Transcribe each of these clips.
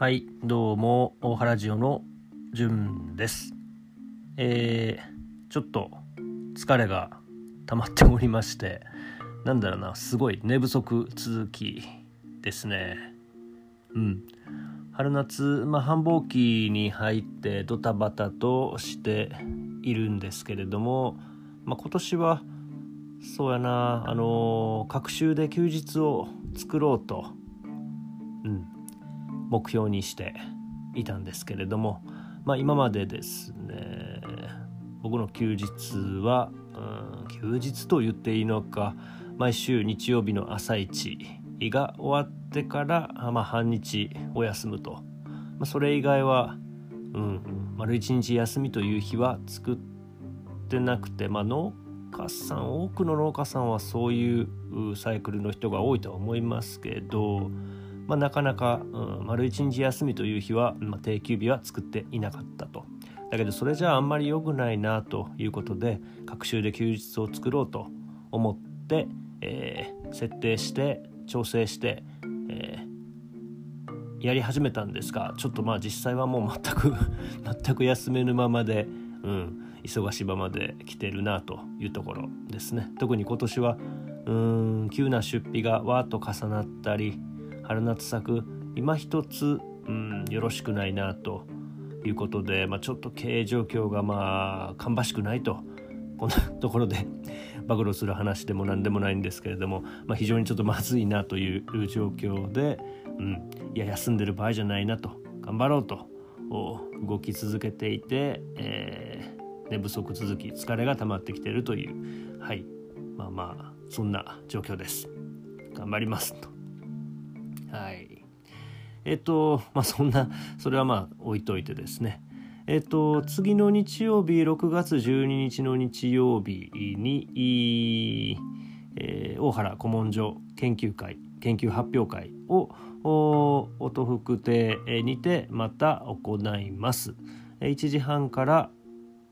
はいどうも大原ジオのじゅんです。えー、ちょっと疲れが溜まっておりましてなんだろうなすごい寝不足続きですね。うん。春夏、まあ、繁忙期に入ってドタバタとしているんですけれども、まあ、今年はそうやな。あの隔週で休日を作ろうと、うん、目標にしていたんですけれども、まあ、今までですね僕の休日は、うん、休日と言っていいのか毎週日曜日の朝一が終わってから、まあ、半日お休むと、まあ、それ以外は、うん、丸一日休みという日は作ってなくて、まあ、農家さん多くの農家さんはそういうサイクルの人が多いとは思いますけど、まあ、なかなか、うん、丸一日休みという日は、まあ、定休日は作っていなかったと。だけどそれじゃああんまり良くないなということで各週で休日を作ろうと思って、えー、設定して調整して、えー、やり始めたんですがちょっとまあ実際はもう全く 全く休めぬままで、うん、忙しいままで来てるなというところですね。特に今年はうん急な出費がわーっと重なったり春夏作今一つ、うん、よろしくないなということで、まあ、ちょっと経営状況がまあ芳しくないとこんなところで暴露する話でも何でもないんですけれども、まあ、非常にちょっとまずいなという状況で、うん、いや休んでる場合じゃないなと頑張ろうと動き続けていて、えー、寝不足続き疲れが溜まってきてるというはいまあまあそんな状況です頑張りますとはい。えっと、まあそんな、それはまあ置いといてですね。えっと、次の日曜日、6月12日の日曜日に、えー、大原古文書研究会、研究発表会を音福亭にてまた行います。1時半から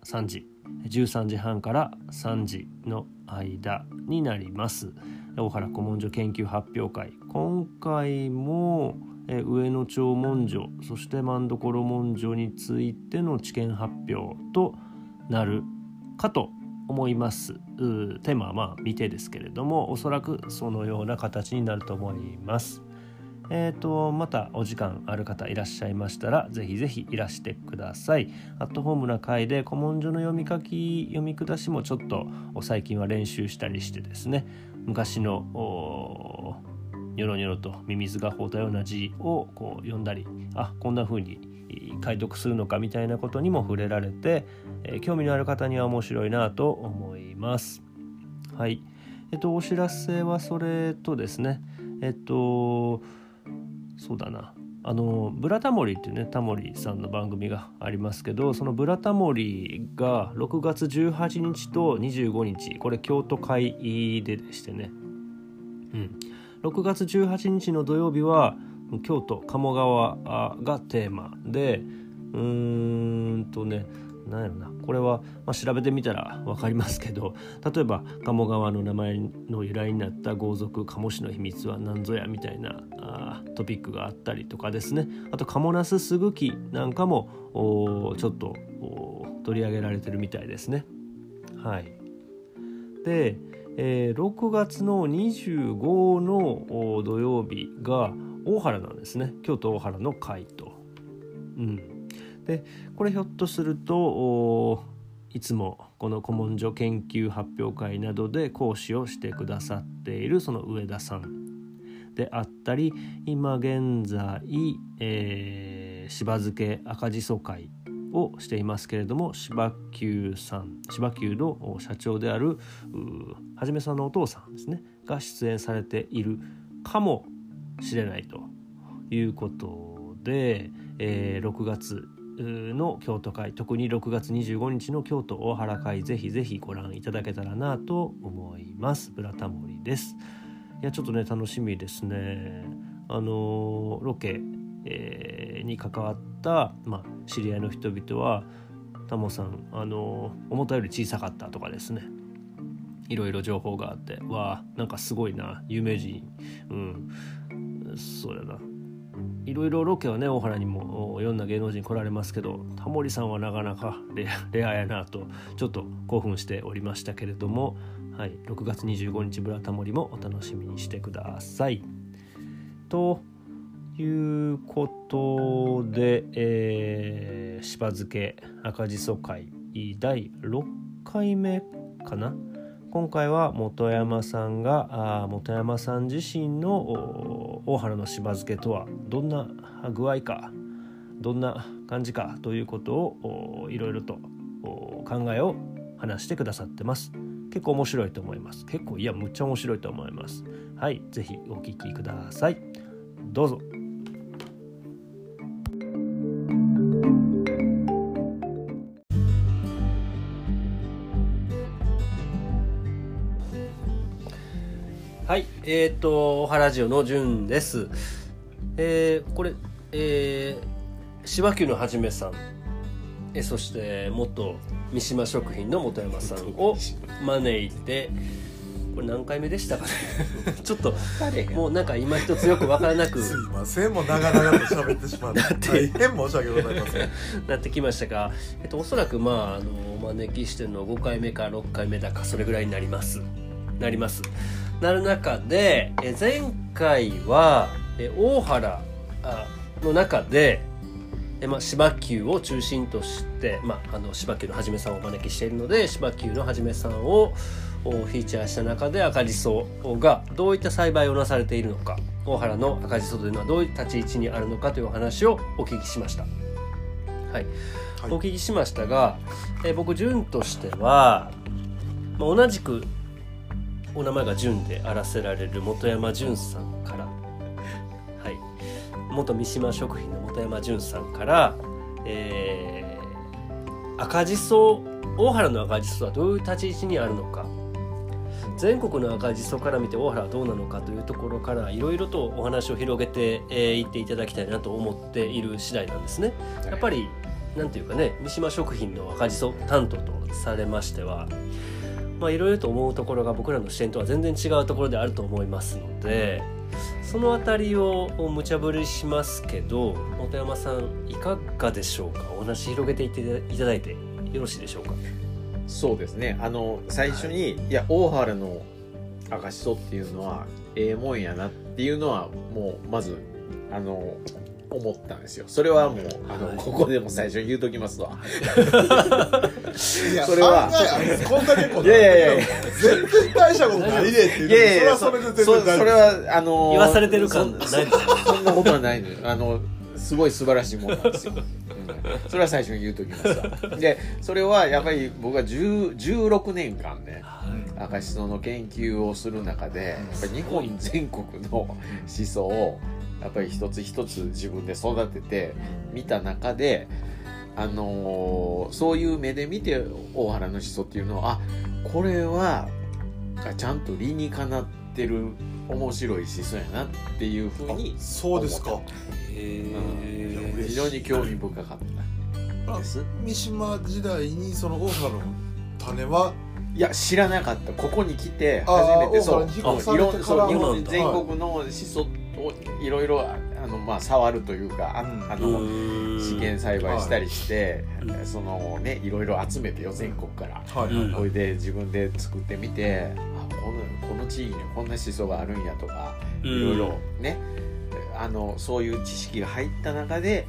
3時、13時半から3時の間になります。大原古文書研究発表会。今回も上野町文書そして万所文書についての知見発表となるかと思います。テーマはまあ未定ですけれどもおそらくそのような形になると思います。えーと、またお時間ある方いらっしゃいましたらぜひぜひいらしてくださいアットホームな回で古文書の読み書き読み下しもちょっと最近は練習したりしてですね昔のニョロニョロとミミズが放ったような字をこう読んだりあこんな風に解読するのかみたいなことにも触れられて、えー、興味のある方には面白いなと思います。はい。えっとお知らせはそれとですねえっとそうだな。あの「ブラタモリ」っていうねタモリさんの番組がありますけどその「ブラタモリ」が6月18日と25日これ京都会ででしてね、うん、6月18日の土曜日は京都鴨川がテーマでうーんとね何やろな。これは、まあ、調べてみたら分かりますけど例えば鴨川の名前の由来になった豪族鴨氏の秘密は何ぞやみたいなあトピックがあったりとかですね。あと鴨ナスすぐきなんかもちょっと取り上げられてるみたいですね。はい、で、えー、6月の25の土曜日が大原なんですね。京都大原の会と。うん。でこれひょっとするといつもこの古文書研究発表会などで講師をしてくださっているその上田さんであったり今現在、えー、柴漬け赤じそ会をしていますけれども柴久さん柴久の社長であるはじめさんのお父さんですねが出演されているかもしれないということで、えー、6月の京都会特に6月25日の京都大原会ぜひぜひご覧いただけたらなと思います。ブラタモリです。いやちょっとね楽しみですね。あのロケ、えー、に関わった、まあ、知り合いの人々はタモさんあの思ったより小さかったとかですね。いろいろ情報があってわあなんかすごいな有名人。うん。そうやな。いろいろロケはね大原にもいろんな芸能人来られますけどタモリさんはなかなかレア レアやなとちょっと興奮しておりましたけれども、はい、6月25日ブラタモリもお楽しみにしてください。ということで、えー、しば漬け赤じそ会第6回目かな？今回は本山さんがあ本山さん自身の大原のしば漬けとはどんな具合かどんな感じかということをいろいろと考えを話してくださってます。結構面白いと思います。結構いやむっちゃ面白いと思います。はい是非お聴きください。どうぞ。えっ、ー、と、おはラジオのじゅんです。えー、これ、えー、芝球のはじめさん、えそして元三島食品の本山さんを招いて、これ何回目でしたかね？ちょっともうなんか今一つよく分からなく。すいませんもう長々と喋ってしまって。大変申し訳ございません。なってきましたが、えっと、おそらくまああのお招きしての5回目か6回目だかそれぐらいになります。なりますなる中でえ前回はえ大原の中でえまあ、芝球を中心として、まあ、あの芝球のはじめさんをお招きしているので芝球のはじめさんをフィーチャーした中で赤じそがどういった栽培をなされているのか大原の赤じそというのはどういう立ち位置にあるのかというお話をお聞きしました。はい、はい、お聞きしましたが、え僕順としては、まあ、同じくお名前が潤であらせられる本山潤さんから、はい、元三島食品の本山潤さんから、えー、赤じそ大原の赤じそはどういう立ち位置にあるのか。全国の赤じそから見て大原はどうなのかというところからいろいろとお話を広げてい、えー、っていただきたいなと思っている次第なんですね。やっぱりなんていうかね三島食品の赤じそ担当とされましてはまあいろいろと思うところが僕らの視点とは全然違うところであると思いますのでその辺りを無茶ぶりしますけど本山さんいかがでしょうか？お話広げていっていただいてよろしいでしょうか？そうですね。あの最初に、はい、いや大原の赤しそっていうのはええもんやなっていうのはもうまずあの思ったんですよ。それはもうあの、はい、ここでも最初に言うときますわ。それは。こんだけこいやいやいや。全然大したことないでっていういやいやそれそそそれはあの言わされてる感ないそんなことはないのよあのすごい素晴らしいものなんですよ、うん、それは最初に言うときますわ。でそれはやっぱり僕は16年間ね、赤しその研究をする中でやっぱり日本全国のしそをやっぱり一つ一つ自分で育てて見た中で、あのー、そういう目で見て大原のしそっていうのはあこれはちゃんと理にかなってる面白いしそやなっていうふうにそうですか、へうん、非常に興味深かったです。三島時代にその大原の種は？いや知らなかった。ここに来て初めてそう。いろんな全国のしそをいろいろあの、まあ、触るというかああの試験栽培したりして、はい、そのねいろいろ集めてよ全国から、はい、ほいで自分で作ってみてあこのこの地域にこんなしそがあるんやとかいろいろねあのそういう知識が入った中で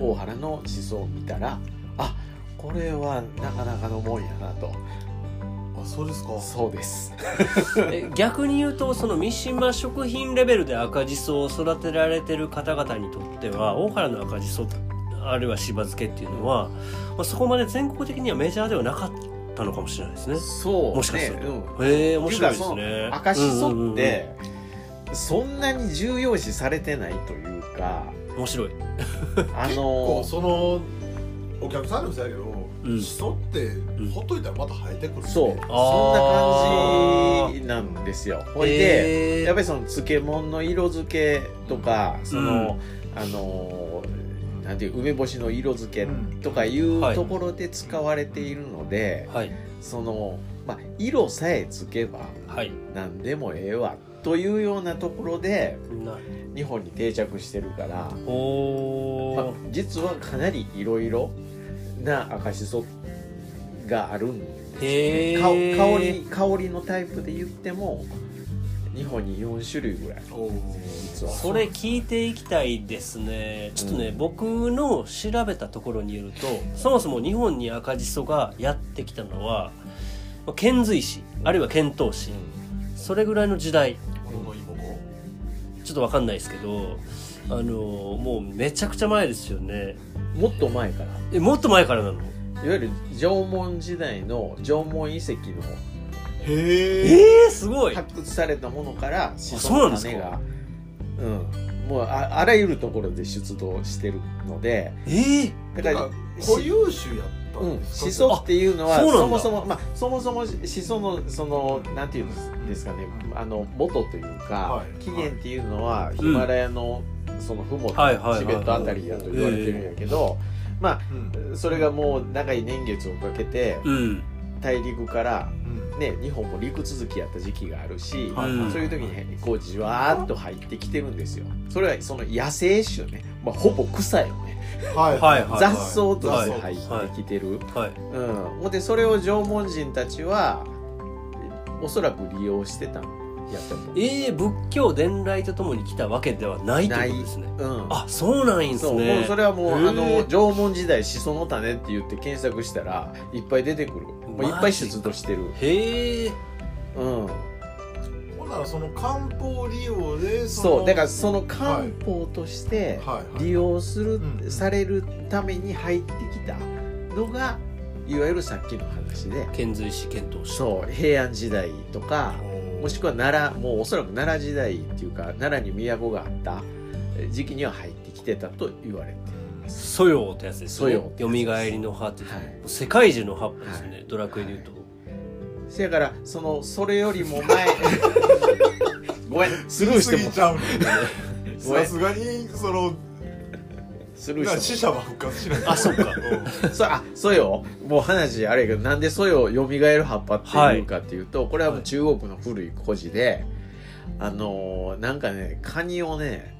大原のしそを見たらあこれはなかなかのもんやなと。あそうですか。そうです。逆に言うとその三島食品レベルで赤じそを育てられてる方々にとっては大原の赤じそあるいはしば漬けっていうのは、まあ、そこまで全国的にはメジャーではなかったのかもしれないですね。そう、ね、もしかすると、うん、へえ面白いですね。赤しそって、そんなに重要視されてないというか面白い。あのそのお客さんでもそうやけどしそってほっといたらまた生えてくる、ね、そう。そんな感じなんですよ。ほいで、やっぱりその漬物の色付けとか、その、あのなんていう梅干しの色付けとかいうところで使われているので、はい、そのまあ、色さえつけばはい。何でもええわというようなところでな日本に定着してるから、おまあ、実はかなりいろいろな赤しそがあるんですへえか香り香りのタイプで言っても日本に4種類ぐらい。それ聞いていきたいですね。ちょっとね、うん。僕の調べたところによるとそもそも日本に赤じそがやってきたのはまあ遣隋使あるいは遣唐使。それぐらいの時代。俺の妹ちょっとわかんないですけどあのもうめちゃくちゃ前ですよねもっと前から？えもっと前からなの？いわゆる縄文時代の縄文遺跡のへええー、すごい。発掘されたものからシソそうなんですか？の種がうん。もうああらゆるところで出土してるのでえー、だから固有種やったうんん、ですか？シソっていうのはそもそもまあそもそもシソのそのなんていうんですかねあの元というか、はい。起源っていうのはヒマラヤのその麓、チベットあたりだと言われてるんやけど、まうん。あそれがもう長い年月をかけてうん。大陸からうん。ね日本も陸続きやった時期があるし、はいうんそういう時にこうじわーっと入ってきてるんですよ。それはその野生種ね、まあ、ほぼ草よね。はい。はいはい雑草としてはい入ってきてる、はいうん。でそれを縄文人たちはおそらく利用してたんやと思う、えー、仏教伝来とともに来たわけではないということですね。うん、あそうなんですそうねもうそれはもうあの縄文時代しその種って言って検索したらいっぱい出てくる。もういっぱい出土してる。へえうん。ほんならその漢方利用でそうだからその漢方として利用する、うん。されるために入ってきたのがいわゆるさっきの話で遣隋使遣唐使。そう平安時代とかもしくは奈良もうおそらく奈良時代っていうか奈良に都があった時期には入ってきてたと言われてます。ソヨってやつですね。ソヨよみがえりの葉って、はい。世界中の葉っぱですね、ドラクエで言うと。せやからそのそれよりも前。ごめん。スルーしても さすがにそのスルーして死者は復活しない。あそっか。うん。もそあそうよ。もう話あれやけどなんでそうよ。よみがえる葉っぱっていうかっていうと、これはもう中国の古い故事であのーなんかねカニをね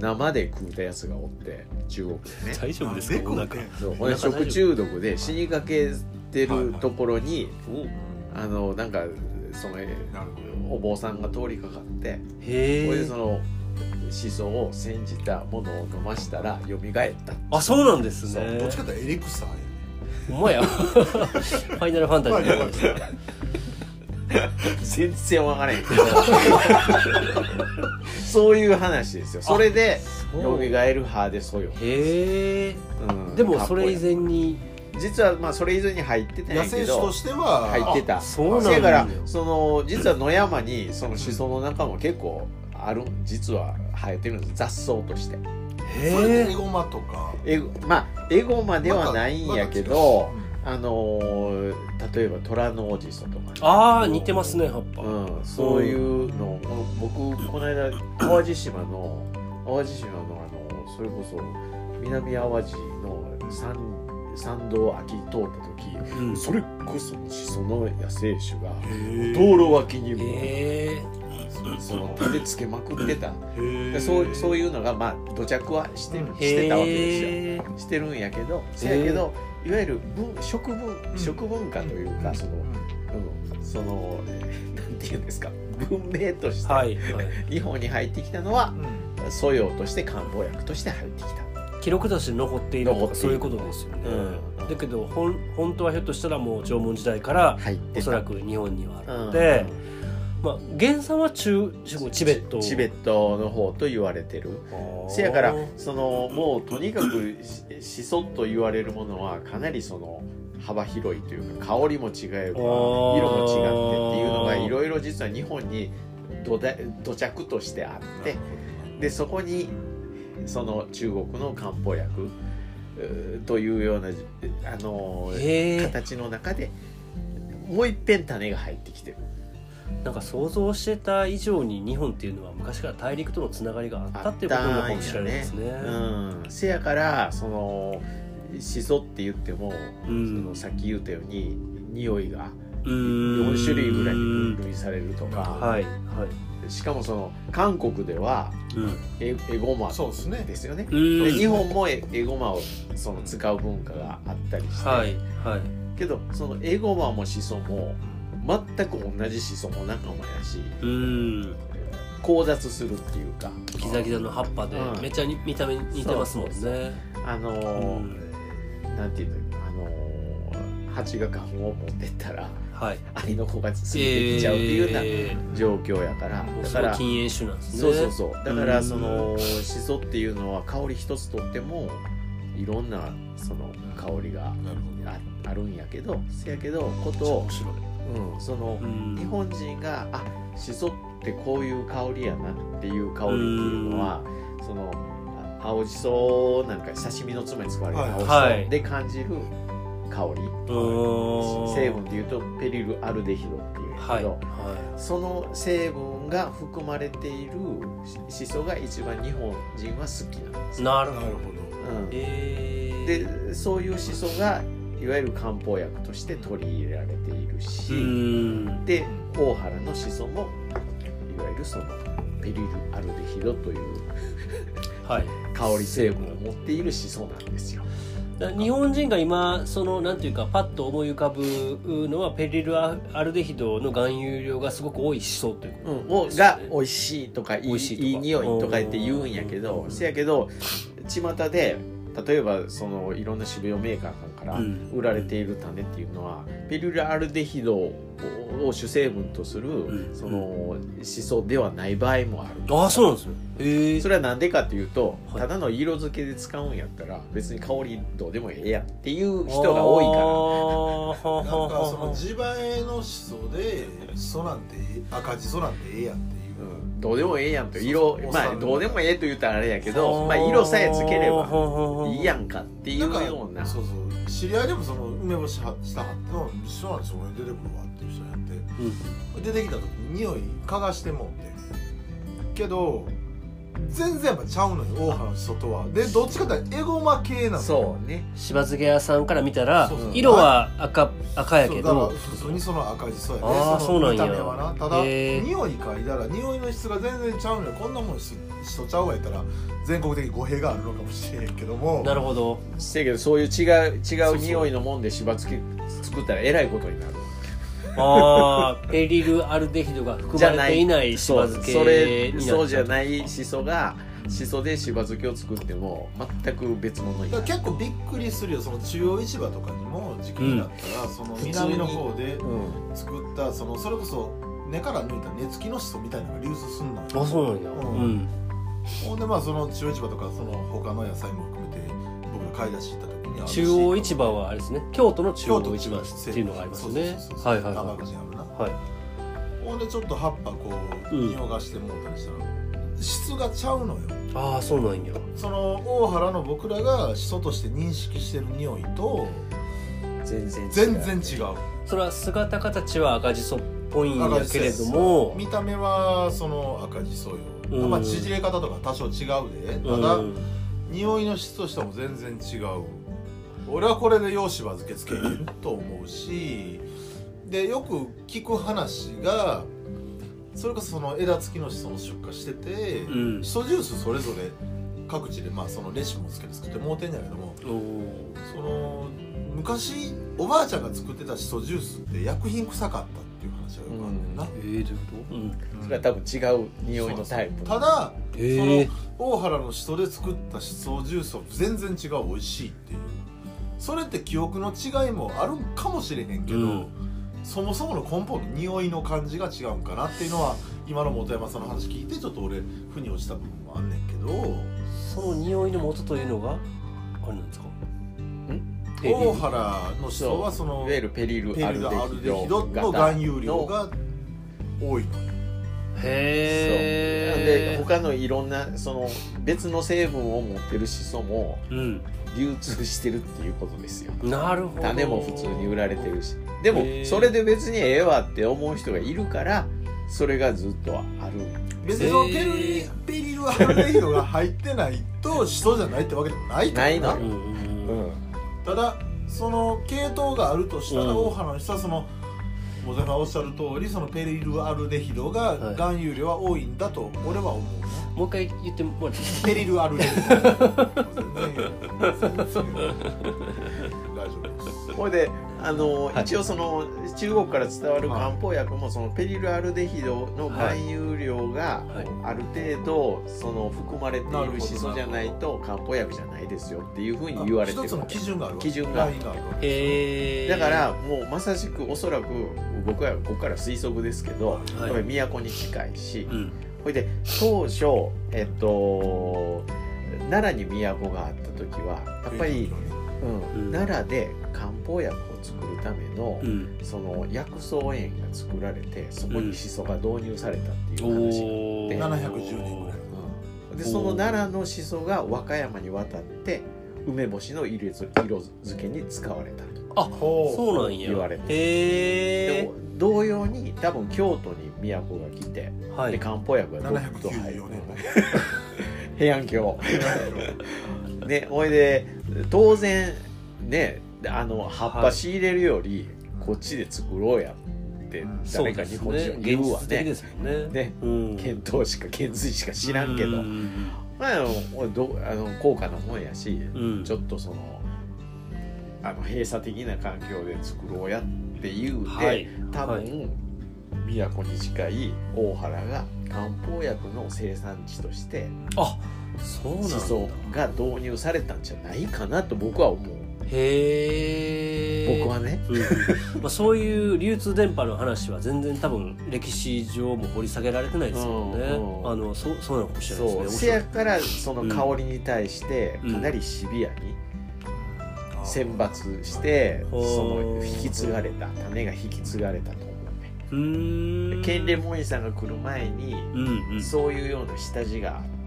生で食うたやつがおって中国でね。大丈夫ですか？お腹。そう。食中毒で死にかけてるところに、おあのなんかそのお坊さんが通りかかってへえこれでその思想を煎じたものを飲ましたら蘇った。あそうなんですね。どっちかっていうとエリクサーやね。ほんまや。ファイナルファンタジー。の 全然わからへん。そういう話ですよ。それで蘇る派でそうよ、へえ。うん。でもそれ以前に。実はまあそれ以前に入ってたん野やけどとしては入ってた。そうなんだ。からその実は野山にそのシソの中も結構ある実は生えてるんです。雑草として。あそれでエゴマとか。エゴまあエゴマではないんやけど、あのー例えば虎のおじそとかね、ああ似てますね葉っぱ、うん、そういうの僕この間淡路島の淡路島のあのそれこそ南淡路の山山道を秋通った時、うん。それこそシソの野生種がへ道路脇にもその立てつけまくってたえでそうそういうのがまあ土着はしてるしてたわけですよ。してるんやけどせやけどいわゆる文食文うん。食文化というかその、うん、その なんていうんですか文明としてはい、はい、日本に入ってきたのはうん。うん素養として漢方薬として入ってきた。記録として残っているとかそういうことですよね、うん。だけどほん本当はひょっとしたらもう縄文時代からおそらく日本にはあうん。って、まあ、原産は中中国チベット。チベットの方と言われてる。せやからそのもうとにかくししそと言われるものはかなりその幅広いというか香りも違えば色も違ってっていうのがいろいろ実は日本に土だ土着としてあってでそこにその中国の漢方薬というようなあの形の中でもう一遍種が入ってきてるなんか想像してた以上に日本っていうのは昔から大陸とのつながりがあったっていうことなのかもしれないですね。うん、せやからそのしそって言っても、うんそのさっき言ったように匂いが4種類ぐらいに分類されるとか、はいはい。しかもその韓国ではうん。エエゴマそうですね。ですよね。うん。で日本もエエゴマをその使う文化があったりして、はいはいけどそのエゴマもシソも全く同じシソも仲間やしうん。交雑するっていうか。ギザギザの葉っぱでうん。めっちゃに見た目似てますもんね。あのーなんていうのあのー蜂が花粉を持ってったらはい。アリの子がすぐできちゃうっていうようなえ状況やから、ー。もうだから禁煙種なんですね。そうそうそう。だからうん。そのシソっていうのは香り一つとってもいろんなその香りがああるんやけど。せやけどことを面、白いうん、そのうん。日本人があシソってこういう香りやなっていう香りっていうのはそのあ青じそなんか刺身のつまに使われるはい。青じはい。そで感じる香り、うん。成分でいうとペリルアルデヒドっていうけど、はい。はその成分が含まれているししそが一番日本人は好きなんです。なるほど。どなるほうん。えー。でそういうしそがいわゆる漢方薬として取り入れられているし、うん。で大原のしそもいわゆるそのペリルアルデヒドというはい。香り成分を持っているしそなんですよ。だ日本人が今そのなんていうかパッと思い浮かぶのはペリルアルデヒドの含有量がすごく多いしそうというこうん、とをですよね。が美味しいとかいい美味しいとかいい匂いとか言って言うんやけどうんせやけど巷で例えばそのいろんな種苗メーカーさんからうん。売られている種っていうのは、ペリルアルデヒドを主成分とする、ん。そのシソではない場合もあるああそうなんですねへえそれはなんでかっていうと、はい。ただの色付けで使うんやったら別に香りどうでもええやんっていう人が多いから。どなんかその地映えのしそでしそなんてええ赤じそなんてええやんってどうでもええやんと色そうそう。まあどうでもええと言ったらあれやけど、まあ、色さえつければいいやんかっていうような。そうそう。知り合いでもその梅干しはしたはっての一緒なんですよ。俺出てくるわっていう人やって。出てきた時に匂い嗅がしてもって。けど全然やっぱちゃうのよ大原のしそとは。でどっちかっていうとエゴマ系なのよ。そうね。しば漬け屋さんから見たらそうそう。色は赤赤やけど。普通にその赤じそやね。あーそそうなんや。の見た目はな。ただ匂い嗅いだら匂いの質が全然ちゃうのよ。こんなもんししとちゃうわ言ったら全国的に語弊があるのかもしれへんけども。なるほど。せやけどそういう違う違う匂いのもんでしばつけ作ったらえらいことになるああペリルアルデヒドが含まれていないしば漬けそれそうじゃないしそがしそでしば漬けを作っても全く別物になる。だから結構びっくりするよその中央市場とかにも時期になったら、その南の方でうん作ったそのそれこそ根から抜いた根付きのしそみたいなのが流通すんのよ。あそうなんや。ううんん。ほんでまあその中央市場とかその他の野菜も含めて僕が買い出し行った時に中央市場はあれですね。京都の中央市場っていうのがありますね。はいはいはい。はい。ほんでちょっと葉っぱこううん。匂がしてもうたりしたら、質がちゃうのよ。ああそうなんや。その大原の僕らがシソとして認識してる匂いと全然違う。全然違う。それは姿形は赤じそっぽいんやけれども。見た目はその赤じそよ、うん。まあ縮れ方とか多少違うで。ただ、うん匂いの質としても全然違う。俺はこれで洋芝漬けつけれると思うしでよく聞く話がそれこそその枝付きのしその出荷してて、うん。しそジュースそれぞれ各地でまあそのレシピもつけて作ってもうてんやけどもその昔おばあちゃんが作ってたしそジュースって薬品臭かったよくあるん。だよな、えー、どういうこと？うん。それは多分違う匂いのタイプ。ただ、へえその大原のしそで作ったしそジュースは全然違う美味しいっていう。それって記憶の違いもあるんかもしれへんけど、うん。そもそもの根本の匂いの感じが違うんかなっていうのは今の本山さんの話聞いてちょっと俺腑に落ちた部分もあんねんけど。その匂いの元というのがあれなんですか？大原のしそはそのいわゆるペリルペアルデヒドの含有量が多いのよへえで他のいろんなその別の成分を持ってるシソもうん。流通してるっていうことですよ。なるほど。種も普通に売られてるし。でもそれで別にええわって思う人がいるからそれがずっとある。別にそのペルリペリルアルデヒドが入ってないとしそじゃないってわけでもないな。いの。うん。うんただその系統があるとしたらうん。大原の人はその小沢がおっしゃる通りそのペリルアルデヒドがはい。含有量は多いんだと俺は思うね、もう一回言ってもらってペリルアルデヒド。全然全然大丈夫です。これであの、はい。一応その中国から伝わる漢方薬もそのペリルアルデヒドの含有量がはい。ある程度その含まれていなるほどるシソじゃないと漢方薬じゃないですよっていうふうに言われてる一つのわけ基準があるわ基準がへえだからもうまさしくおそらく僕はここから推測ですけど、はい。やっぱり都に近いし、うん。ほいで当初えっと奈良に都があった時はやっぱり、うんうん。奈良で漢方薬を作るための、うん。その薬草園が作られてそこにシソが導入されたっていう話、おおで710年ぐらい。うん。でその奈良のシソが和歌山に渡って梅干しの色付けに使われたと。あほう。そうなんや。言われてへで同様に多分京都に都が来て、えはい。で漢方薬がどっと入る。794年平安京ねほいで当然ねあの葉っぱ仕入れるよりこっちで作ろうやって誰か日本人は言うわね。現実的ですもんね。ね。うん。検討しか検髄しか知らんけど、うん。まあ、あの高価なもんやし、うん。ちょっとそのあの閉鎖的な環境で作ろうやって言うて、はい。多分、はい。都に近い大原が漢方薬の生産地としてあそうなんだ。シソが導入されたんじゃないかなと僕は思うへえ僕はね。うんうん。まあ、そういう流通電波の話は全然多分歴史上も掘り下げられてないですもんね、うんうん。あのそうそうなのかもしれないですね。そう。せやからその香りに対してうん。かなりシビアに選抜して、うんその引き継がれた種が引き継がれたと思うね。うーん。ケンレモンさんが来る前にうんうん。そういうような下地があって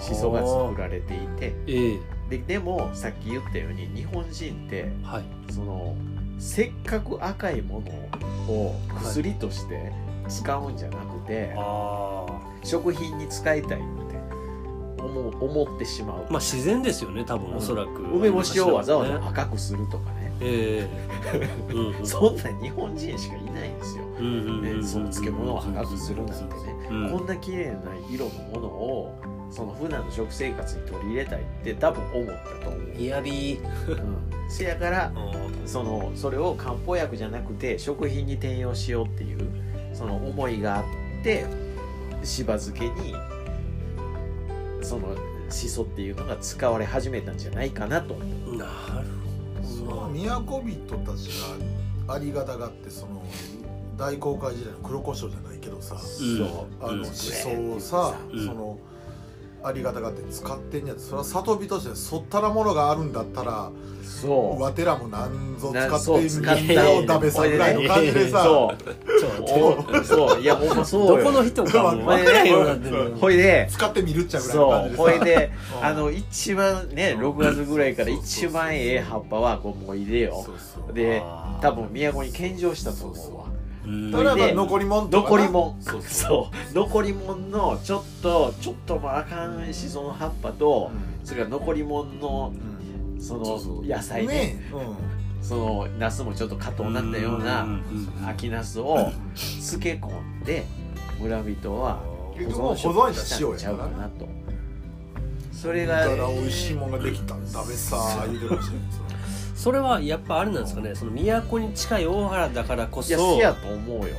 シソが作られていて。ええ。ででもさっき言ったように日本人ってはい。そのせっかく赤いものを薬として使うんじゃなくて、あ食品に使いたいって思う思ってしまう、あまあ自然ですよね多分おそらく、梅干しをわざわざね。赤くするとかね。ええ。うんうん。そんなん日本人しかいないんですよ、うんうんうんうんね、その漬物を赤くするなんてね、うんこんな綺麗な色のものをその普段の食生活に取り入れたいって多分思ったと思う、いやびー。うん、せやからそのそれを漢方薬じゃなくて食品に転用しようっていうその思いがあってしば漬けにそのしそっていうのが使われ始めたんじゃないかなと思う。なるそのほど都人たちがありがたがってその大航海時代の黒胡椒じゃないけどさ、そうん。のしそをさ、うん。そのありがたがって使ってんやつ。それは里人としてそったらものがあるんだったらそう。わてらもなんぞな使ってみんなを食べさぐらいの感じでさ。そう。ちょっとおそう。いやほんまそうよ。どこの人かも分からへんようになってるほいで使ってみるっちゃぐらいのそ感じでほいでうん。あの一番ね6月ぐらいから一番ええ葉っぱはこうもう入れよ。そうそう。で多分都に献上したと思うわうん。だ残りもんとかな。残りもんそう。残りもんのちょっとちょっともあかんしその葉っぱとそれから残りもんのうん。その野菜ね。ねうん。そのナスもちょっと加糖になったような秋ナスを漬け込んで村人は結局もう食保存したしたんちゃうかなと。それがだから美味しいもんができた。食べさ言うてるかもしれ。ないそれはやっぱあれなんですかねその都に近い大原だからこいややと思うよ。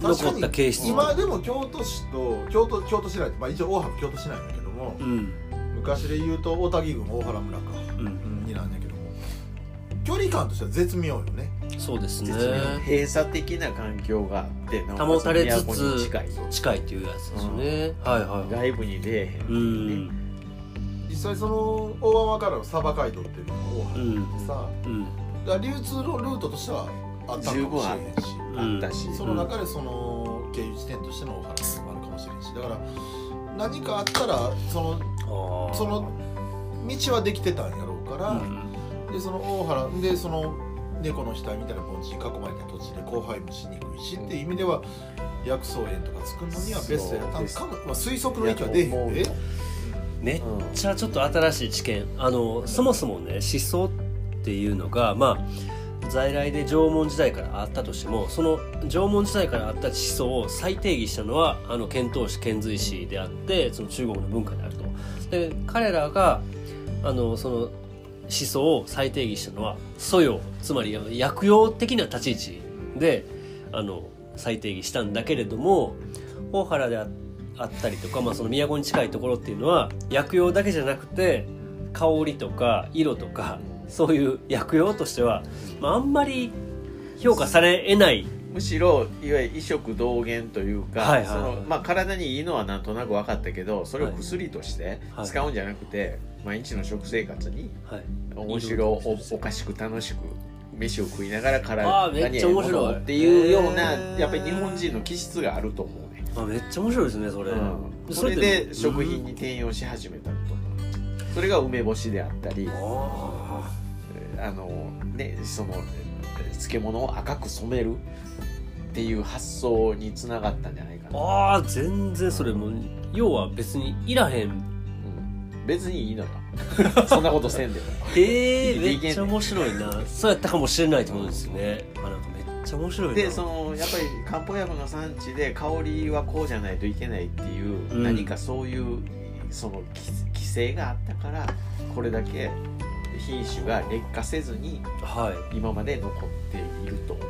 残った形質今でも京都市と京都京都市内まあ一応大原京都市内だけどもうん。昔で言うと大田木郡大原村かうんになんだけども距離感としては絶妙よね。そうですね。閉鎖的な環境があって保たれつつ近い。近いっていうやつですよね、はいはい外部に出えへんってうん実際その大浜からの鯖街道っていうのが大原でさ、うん。だ流通のルートとしてはあったのかもしれへんし。うんあったし、その中でその経由地点としての大原もあるかもしれんし。だから何かあったらそのその道はできてたんやろうから、うん。でその大原でその猫の額みたいな盆地に囲まれた土地で荒廃もしにくいしっていう意味では薬草園とか作るのにはベストやったんかも、まあ、推測の域は出えへんでめっちゃちょっと新しい知見。あのそもそもね思想っていうのがまあ在来で縄文時代からあったとしてもその縄文時代からあった思想を再定義したのはあの遣唐使遣隋使であってその中国の文化であると。で彼らがあのその思想を再定義したのは素養つまり薬用的な立ち位置であの再定義したんだけれども大原であってたりとか、まあ、その都に近いところっていうのは薬用だけじゃなくて香りとか色とかそういう薬用としては、まあ、あんまり評価されえない。むしろいわゆる異食同源というか、はいはいそのまあ、体にいいのはなんとなく分かったけどそれを薬としてはい。使うんじゃなくて、毎日の食生活にはい。面白おおかしく楽しく飯を食いながらあ体ーめっちゃに面白い。ものをっていうようなやっぱり日本人の気質があると思う。ね、あめっちゃ面白いですねそれ、うん、それで食品に転用し始めたと。思うそれが梅干しであったりああのねその漬物を赤く染めるっていう発想につながったんじゃないかーな、あー全然それもう要は別にいらへん。うん、別にいいのよ。そんなことせんでも。へ え いけんねめっちゃ面白いな。そうやったかもしれないってことですねっちゃ面白いな。でそのやっぱり漢方薬の産地で香りはこうじゃないといけないっていう、うん。何かそういうその規規制があったからこれだけ品種が劣化せずには今まで残っていると思う。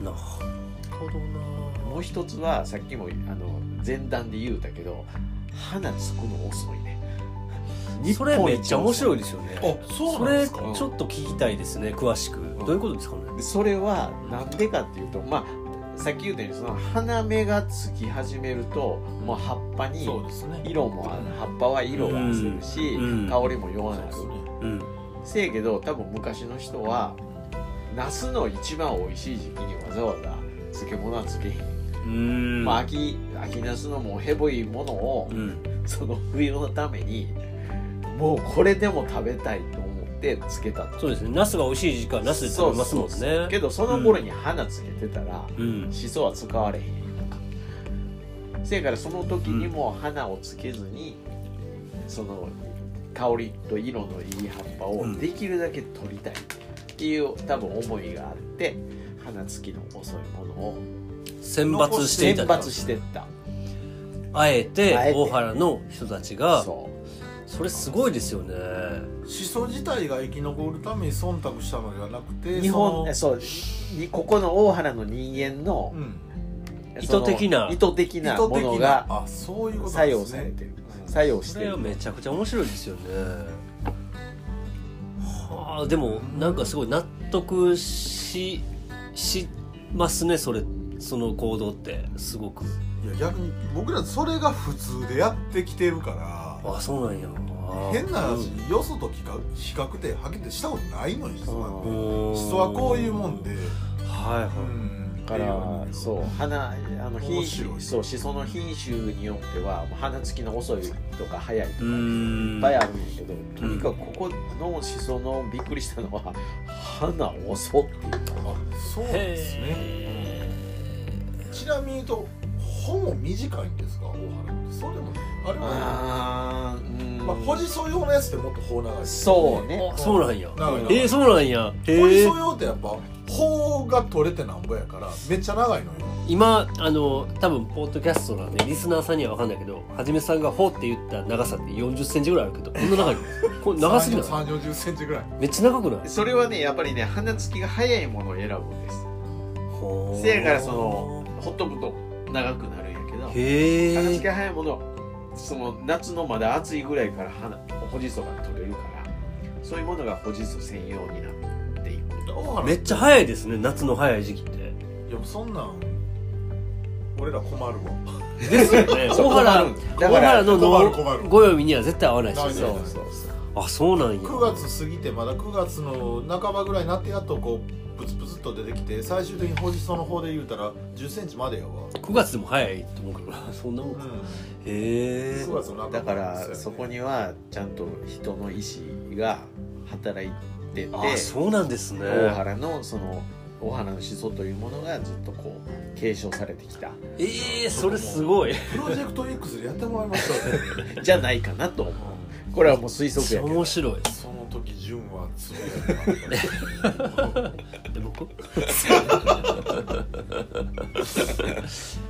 いなるほどな。もう一つはさっきもあの前段で言うたけど花つくの遅いね。それめっちゃ面白いですよね。あそうそれなんですかちょっと聞きたいですね詳しく。どういうことですかね？でそれはなんでかっていうとまあさっき言ったようにその花芽がつき始めるともう葉っぱに色もある。葉っぱは色がするし、うん。香りも弱なる、そうん。せやけど多分昔の人はナスの一番美味しい時期にわざわざ漬物はつけへん、うん。まあ秋秋ナスのもうヘボいものを、うん。その冬のためにもうこれでも食べたいと思ってつけた。とそうですね。ナスが美味しい時期はナスで食べますもんね。けどその頃に花つけてたら、うん。しそは使われへんやんか。せやからその時にも花をつけずに、その香りと色のいい葉っぱをうん。できるだけ取りたいっていう多分思いがあって花つきの遅いものを選抜してい選た抜してった。あえて大原の人たちがそそれすごいですよね。しそ自体が生き残るために忖度したのではなくてう日本そそうにここの大原の人間のう、ん。意図的な。意図的なものがあそういうことな作んですね。用されてる。うん。作用してる。それはめちゃくちゃ面白いですよね。はあでもなんかすごい納得ししますねそれその行動って。すごく。いや逆に僕らそれが普通でやってきてるからあそうなんや。あ変な話、うんよそと比較比較ってはっきりしたことないのにしそなんてうん。しそはこういうもんで。はいはい、うん。だからそう。花あの品種そうしその品種によっては花つきの遅いとか早いとかういんっぱいあるんやけど、とにかくここのしそのびっくりしたのは花遅っていうあそうですね。へちなみに言うと穂も短いんですか大原って。そうでもないあれ？はあーうん。まあポジソ用のやつってもっと穂長いそうね。そうなんや。長い長い。えー、そうなんや。ポジへえソ用ってやっぱ穂が取れてなんぼやからめっちゃ長いのよ。今あの多分ポッドキャストなんでリスナーさんには分かんないけどはじめさんが「ほ」って言った長さって4 0ンチぐらいあるけどこんな長いの？これ長すぎない？3 4 0センチぐらい。めっちゃ長くない？それはねやっぱりね花つきが早いものを選ぶんです。せやからそのほっとくと長くなるんやけどへ花つきえが早いものその夏のまだ暑いぐらいから花ほじそが取れるからそういうものがほじそ専用になっていく大原めっちゃ早いですね夏の早い時期って。いやそんなん俺ら困るわ。ですよね。そう大原困るだから大原の困る。困るのご読みには絶対合わないですよそうねそうそうあそうなんや。9月過ぎてまだ9月の半ばぐらいになってやっとこうプツプツっと出てきて最終的にほじその方で言うたら1 0ンチまでやわ。9月でも早いと思うけどな。そんなもんか。うへえ。ん9月の半ばだからそこにはちゃんと人の意志が働いててあそうなんですね。大原のその大原の思想というものがずっとこう継承されてきたええそれすごいプロジェクト X でやってもらいましょうねじゃないかなと思うこれはもう推測やけど。面白い。その通時潤はつぶやいたで僕。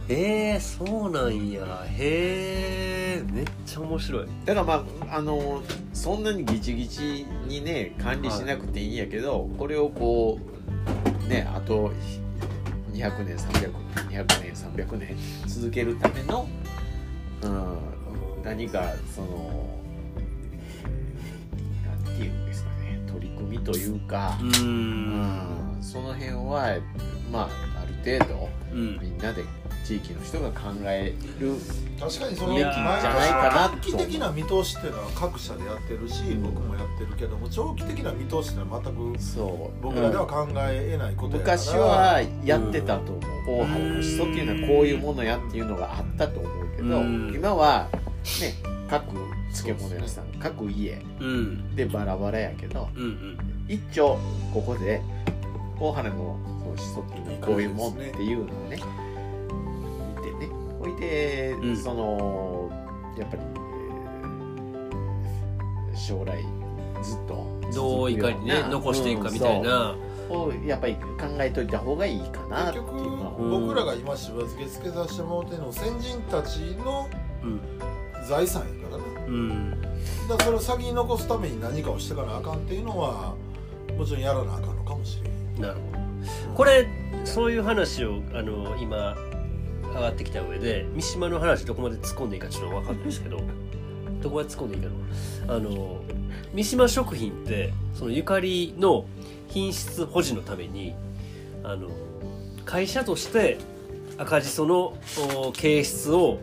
えー、そうなんや。へえめっちゃ面白い。だからまああのそんなにギチギチにね管理しなくていいんやけど、これをこうねあと200年300年200年300年続けるための、うん、何かそのね取り組みというかう、うん。んその辺はまあある程度うん。みんなで地域の人が考える確かにそのじゃないかな長期的な見通しっていうのは各社でやってるし、うん。僕もやってるけども長期的な見通しっていうのは全くそう。僕らでは考ええないことやから、昔はやってたと思う、大原のっていうのはこういうものやっていうのがあったと思うけど、うん。今はね各漬物屋さん各家うん。でバラバラやけどうんうん。一丁ここで大原のそのしそっていうのはこういうもんっていうのをね見てね。ほいで、うん。そのやっぱり、えー将来ずっとどういかにね残していくかみたいな、をやっぱり考えといた方がいいかなっていう僕らが今しば漬けつけさせてもらってるの先人たちのうん財産やからなうん。だからそれを先に残すために何かをしてかなあかんっていうのはもちろんやらなあかんのかもしれん。なるほど。これそういう話をあの今上がってきた上で三島の話どこまで突っ込んでいいかちょっと分かんないですけど どこまで突っ込んでいいかな？あの三島食品ってそのゆかりの品質保持のためにあの会社として赤じそのお形質を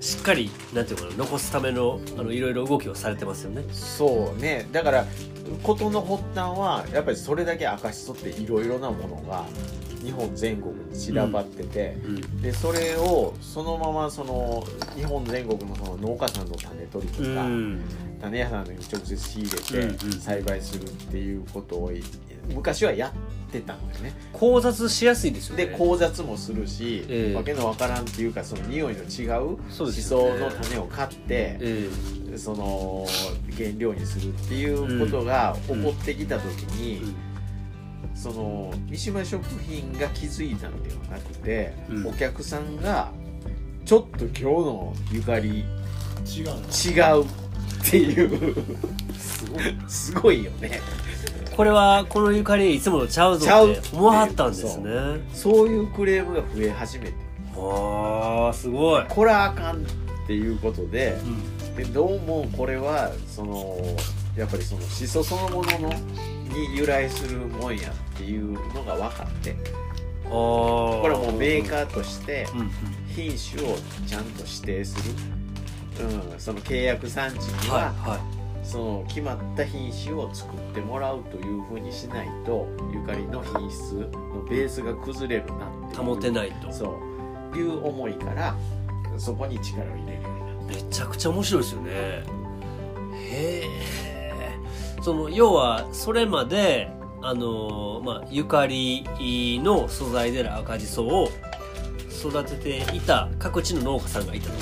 しっかりなんていうのかな残すためのあのいろいろ動きをされてますよね。そうね。だから事の発端はやっぱりそれだけ赤しそっていろいろなものが日本全国に散らばってて、うんでそれをそのままその日本全国のその農家さんの種取りとか、うん。種屋さんに直接仕入れうんうん。て栽培するっていうことを昔はやってたんだよね。交雑しやすいですよね。で交雑もするし、ええ。わけのわからんっていうかその匂いの違うそうでしすよね。その種を買って、えその原料にするっていうことが起こってきた時えに、その三島食品が気づいたのではなくて、うん。お客さんがちょっと今日のゆかり違うの？違うっていう。すごい。すごいよねこれはこのゆかりいつものちゃうぞって思わはったんですね。そういうクレームが増え始めて。ああすごい、これはあかんっていうことでうん。でどうもこれはそのやっぱりそのしそそのもののに由来するもんやっていうのが分かってああこれはもうメーカーとして品種をちゃんと指定する、うん、その契約産地には、はいはその決まった品種を作ってもらうというふうにしないとゆかりの品質のベースが崩れるなって保てないと。そういう思いからそこに力を入れる。ようになっめちゃくちゃ面白いですよね。へえ。その要はそれまであのまあゆかりの素材である赤じそを育てていた各地の農家さんがいたと。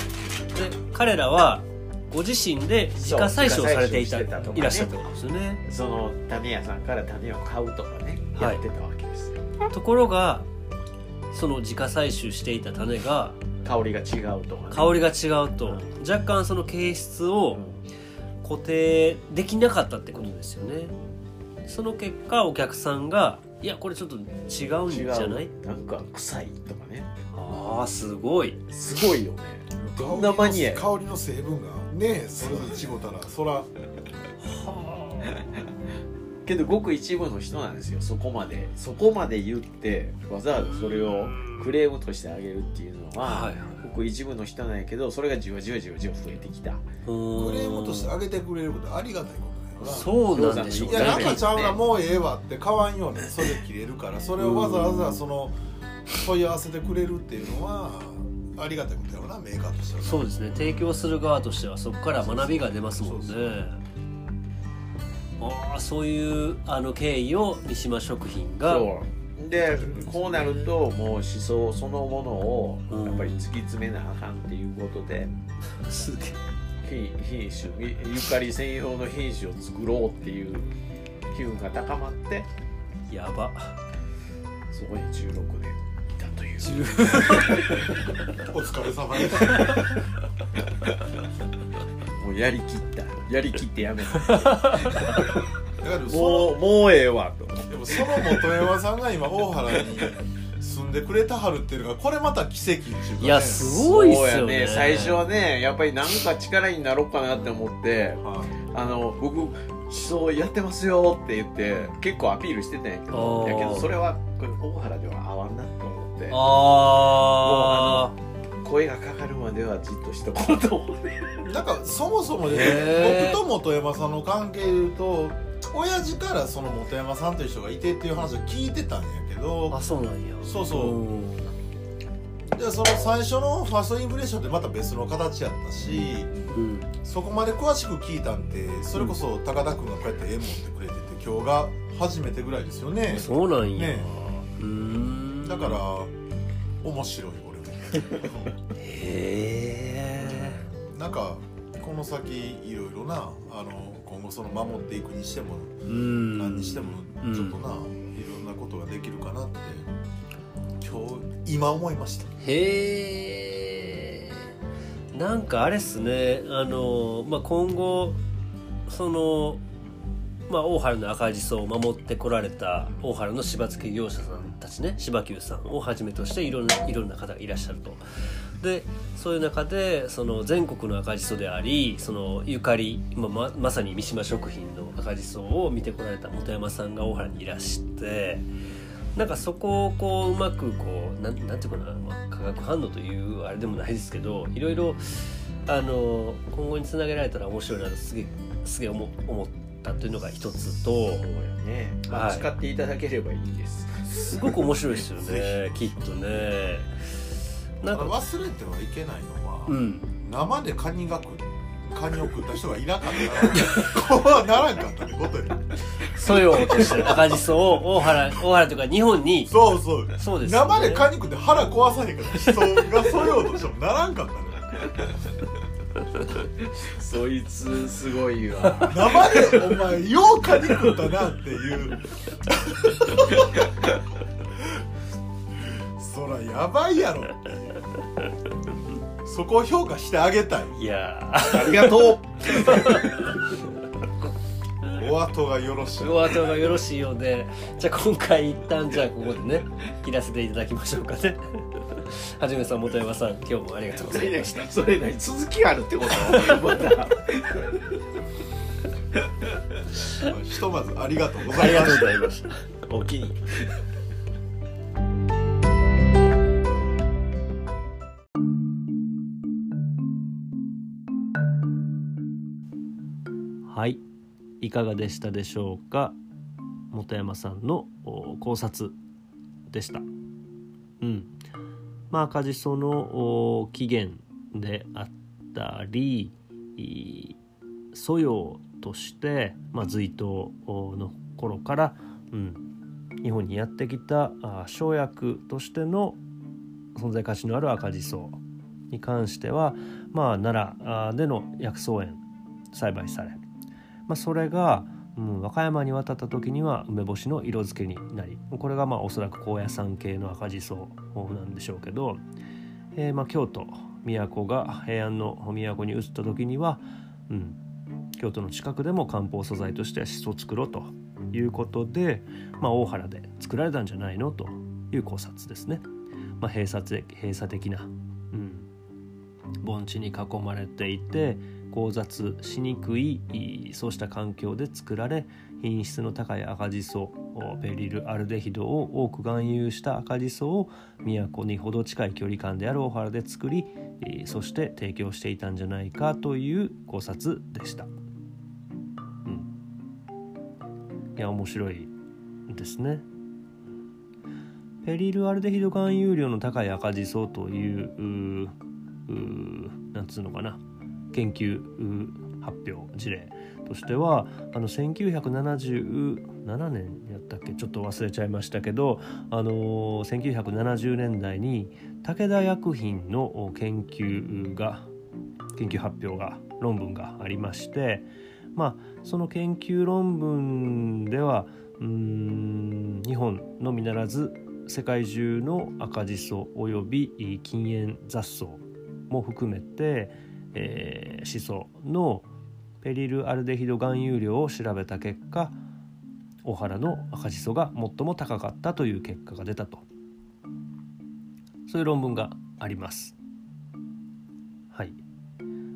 で彼らはご自身で自家採取をされていたたとかね。いらっしゃったってことですよね。たその種屋さんから種を買うとかね、はい。やってたわけですところがその自家採取していた種が香りが違うとか、ね、香りが違うと。若干その形質を固定できなかったってことですよね。その結果お客さんがいやこれちょっと違うんじゃない？なんか臭いとかね。ああすごい。すごいよね。どんなマニア香りの成分がねそれで違うたらそらけどごく一部の人なんですよそこまで。そこまで言ってわざわざそれをクレームとしてあげるっていうのは、はいはいごく一部の人なんやけどそれがじわじわじわじわ増えてきた。ククレームとしてあげてくれることありがたいことだよな。そうなんでしょういやなんねかちゃうなもうええわって買わんようにそれ切れるからそれをわざわざその問い合わせてくれるっていうのはありがたいことやろなメーカーとしてはそうですね。提供する側としてはそこから学びが出ますもんね。ああそういうあの経緯を三島食品がそう。でこうなるともう思想そのものをうん。やっぱり突き詰めなあかんっていうことで、すげえ。品品種ゆゆかり専用の品種を作ろうっていう機運が高まってやば。そこに16年という。お疲れ様ですもうやりきった。やりきってやめもうもうええわとのでもその本山さんが今大原に住んでくれたはるっていうのがこれまた奇跡っていうか、ね、いやすごいっすよね。そうや最初はねやっぱりなんか力になろうかなって思ってはあの僕思想やってますよって言って結構アピールしてたんやけどやけどそれはこれ大原では合わんなと思って。あ声がかかるまではじっとしとこうと思って。いなんかそもそもでへー。僕と本山さんの関係でいうと親父からその本山さんという人がいてっていう話を聞いてたんやけあどあそうなんや。そうそう。うん。でその最初のファーストインプレッションってまた別の形やったしうん。そこまで詳しく聞いたんてそれこそ高田君がこうやって絵持ってくれてて今日が初めてぐらいですよね。そうなんや、ねうーんだから面白い俺も。へなんかこの先いろいろなあの今後その守っていくにしてもえうん。何にしてもうん。ちょっとな、いろんなことができるかなって今日今思いました。へえ。なんかあれっすね。あの、まあ、今後その、まあ、大原の赤じそを守ってこられた大原の柴付業者さんたちね柴久さんをはじめとしていろんないろんな方がいらっしゃると。でそういう中でその全国の赤じそでありそのゆかり、ままさに三島食品の赤じそを見てこられた本山さんが大原にいらしてなんかそこをこううまくこうなんなんていうかな、まあ、化学反応というあれでもないですけどいろいろあの今後につなげられたら面白いなとすげえすげ思思ったというのが一つとそうやね、まあはい。使っていただければいいです。すごく面白いですよね。きっとね。なんか忘れてはいけないのは、うん。生でカニが食うカニを食った人がいなかったらこうはならんかったってことよそようとしてる赤じそを大原大原というか日本に。そうそう。そうですよね。生でカニ食って腹壊さへんから人がそようとしてもならんかったのよ そいつすごいわ。生でお前ようカニ食ったなっていう。そらやばいやろ。っていうそこを評価してあげたい。いや。ありがとお後がよろしい。ーお後がよろしいようで。じゃあ今回一旦じゃあここでね切らせていただきましょうかねはじめさん本山さん今日もありがとうございました。それ何続きあるってことまだひとまずありがとうござありがとういましたございましたおおきにはい。いかがでしたでしょうか？本山さんの考察でした。うん。まあ赤じその起源であったり素養として、まあ、隋唐の頃から、うん、日本にやってきた生薬としての存在価値のある赤じそに関しては、まあ、奈良での薬草園栽培され、まあ、それが、うん、和歌山に渡った時には梅干しの色付けになりこれがまあおそらく高野山系の赤じそなんでしょうけど、えーまあ、京都都が平安の都に移った時には、うん、京都の近くでも漢方素材としてしそ作ろうということで、まあ、大原で作られたんじゃないのという考察ですね。まあ、閉鎖的閉鎖的な、うん、盆地に囲まれていて交雑しにくいそうした環境で作られ品質の高い赤じそベリルアルデヒドを多く含有した赤じそを都に程近い距離感である大原で作りそして提供していたんじゃないかという考察でした。うん、いや面白いですね。ペリルアルデヒド含有量の高い赤じそといううなんつうのかな研究発表事例としてはあの1977年やったっけ？ちょっと忘れちゃいましたけど、あのー1970年代に武田薬品の研究が研究発表が論文がありまして、まあその研究論文ではうん日本のみならず世界中の赤じそおよび禁煙雑草も含めて、えー、シソのペリルアルデヒド含有量を調べた結果大原の赤じそが最も高かったという結果が出たとそういう論文があります。はい、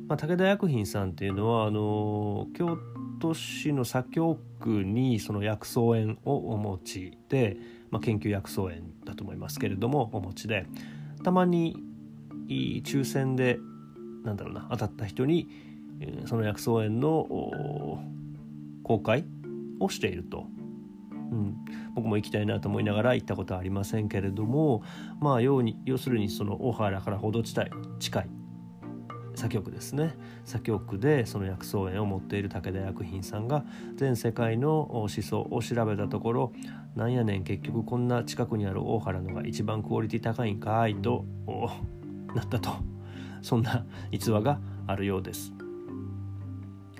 まあ、武田薬品さんっていうのはあの京都市の左京区にその薬草園をお持ちで、まあ、研究薬草園だと思いますけれどもお持ちでたまに抽選でなんだろうな当たった人にその薬草園の公開をしていると。うん、僕も行きたいなと思いながら行ったことはありませんけれどもまあ要に要するにその大原から程地帯近い左京区ですね。左京区でその薬草園を持っている武田薬品さんが全世界の思想を調べたところなんやねん結局こんな近くにある大原のが一番クオリティ高いんかいとなったと。そんな逸話があるようです。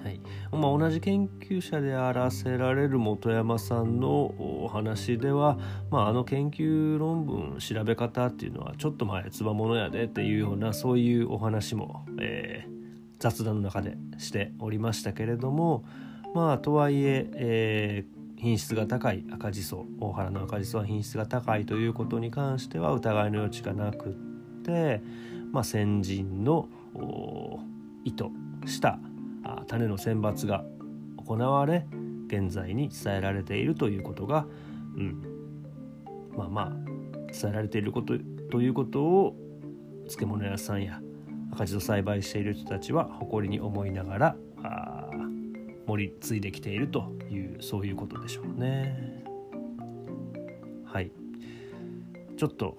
はいまあ、同じ研究者であらせられる本山さんのお話では、まあ、あの研究論文調べ方っていうのはちょっと前つばものやでっていうようなそういうお話も、えー、雑談の中でしておりましたけれどもまあとはいええー、品質が高い赤じそ大原の赤じそは品質が高いということに関しては疑いの余地がなくって、まあ、先人の意図した種の選抜が行われ現在に伝えられているということが、うん、まあまあ伝えられていることということを漬物屋さんや赤字を栽培している人たちは誇りに思いながら盛り継いできているというそういうことでしょうね。はいちょっと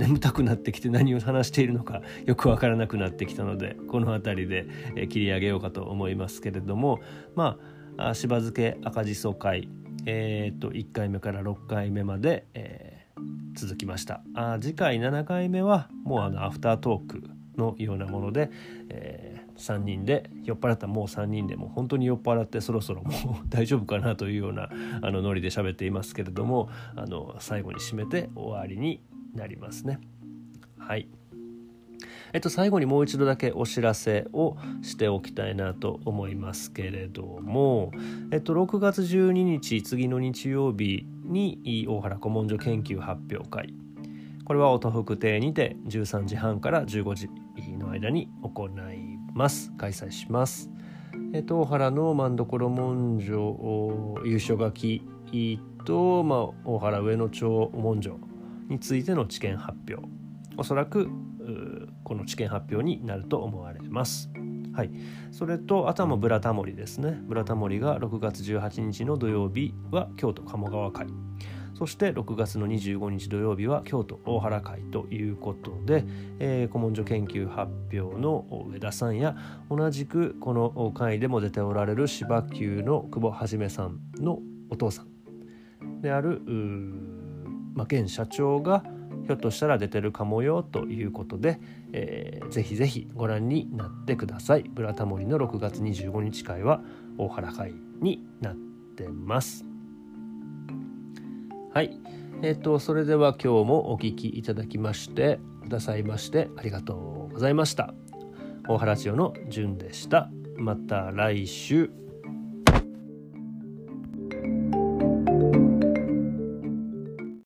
眠たくなってきて何を話しているのかよくわからなくなってきたのでこの辺りで切り上げようかと思いますけれどもまあしば漬け赤じそ会えー、と1回目から6回目まで、えー、続きました。あ次回7回目はもうあのアフタートークのようなもので、えー、3人で酔っ払ったもう3人でも本当に酔っ払ってそろそろもう 大丈夫かなというようなあのノリで喋っていますけれどもあの最後に締めて終わりになりますね。はいえっと、最後にもう一度だけお知らせをしておきたいなと思いますけれども、えっと、6月12日次の日曜日に大原古文書研究発表会これは音福亭にて13時半から15時の間に行います開催します。えっと、大原の万所文書優勝書きと、まあ、大原上野町文書についての知見発表。おそらくこの知見発表になると思われます。はい、それとあとはもうブラタモリですね。ブラタモリが6月18日の土曜日は京都鴨川会。そして6月の25日土曜日は京都大原会ということで、えー、古文書研究発表の上田さんや同じくこの会でも出ておられる芝球の久保はじめさんのお父さんであるまあ、現社長がひょっとしたら出てるかもよということで、えー、ぜひぜひご覧になってください。ブラタモリの6月25日会は大原会になってます。はい。えっ、ー、と、それでは今日もお聴きいただきまして、くださいましてありがとうございました。大原千代の順でした。また来週。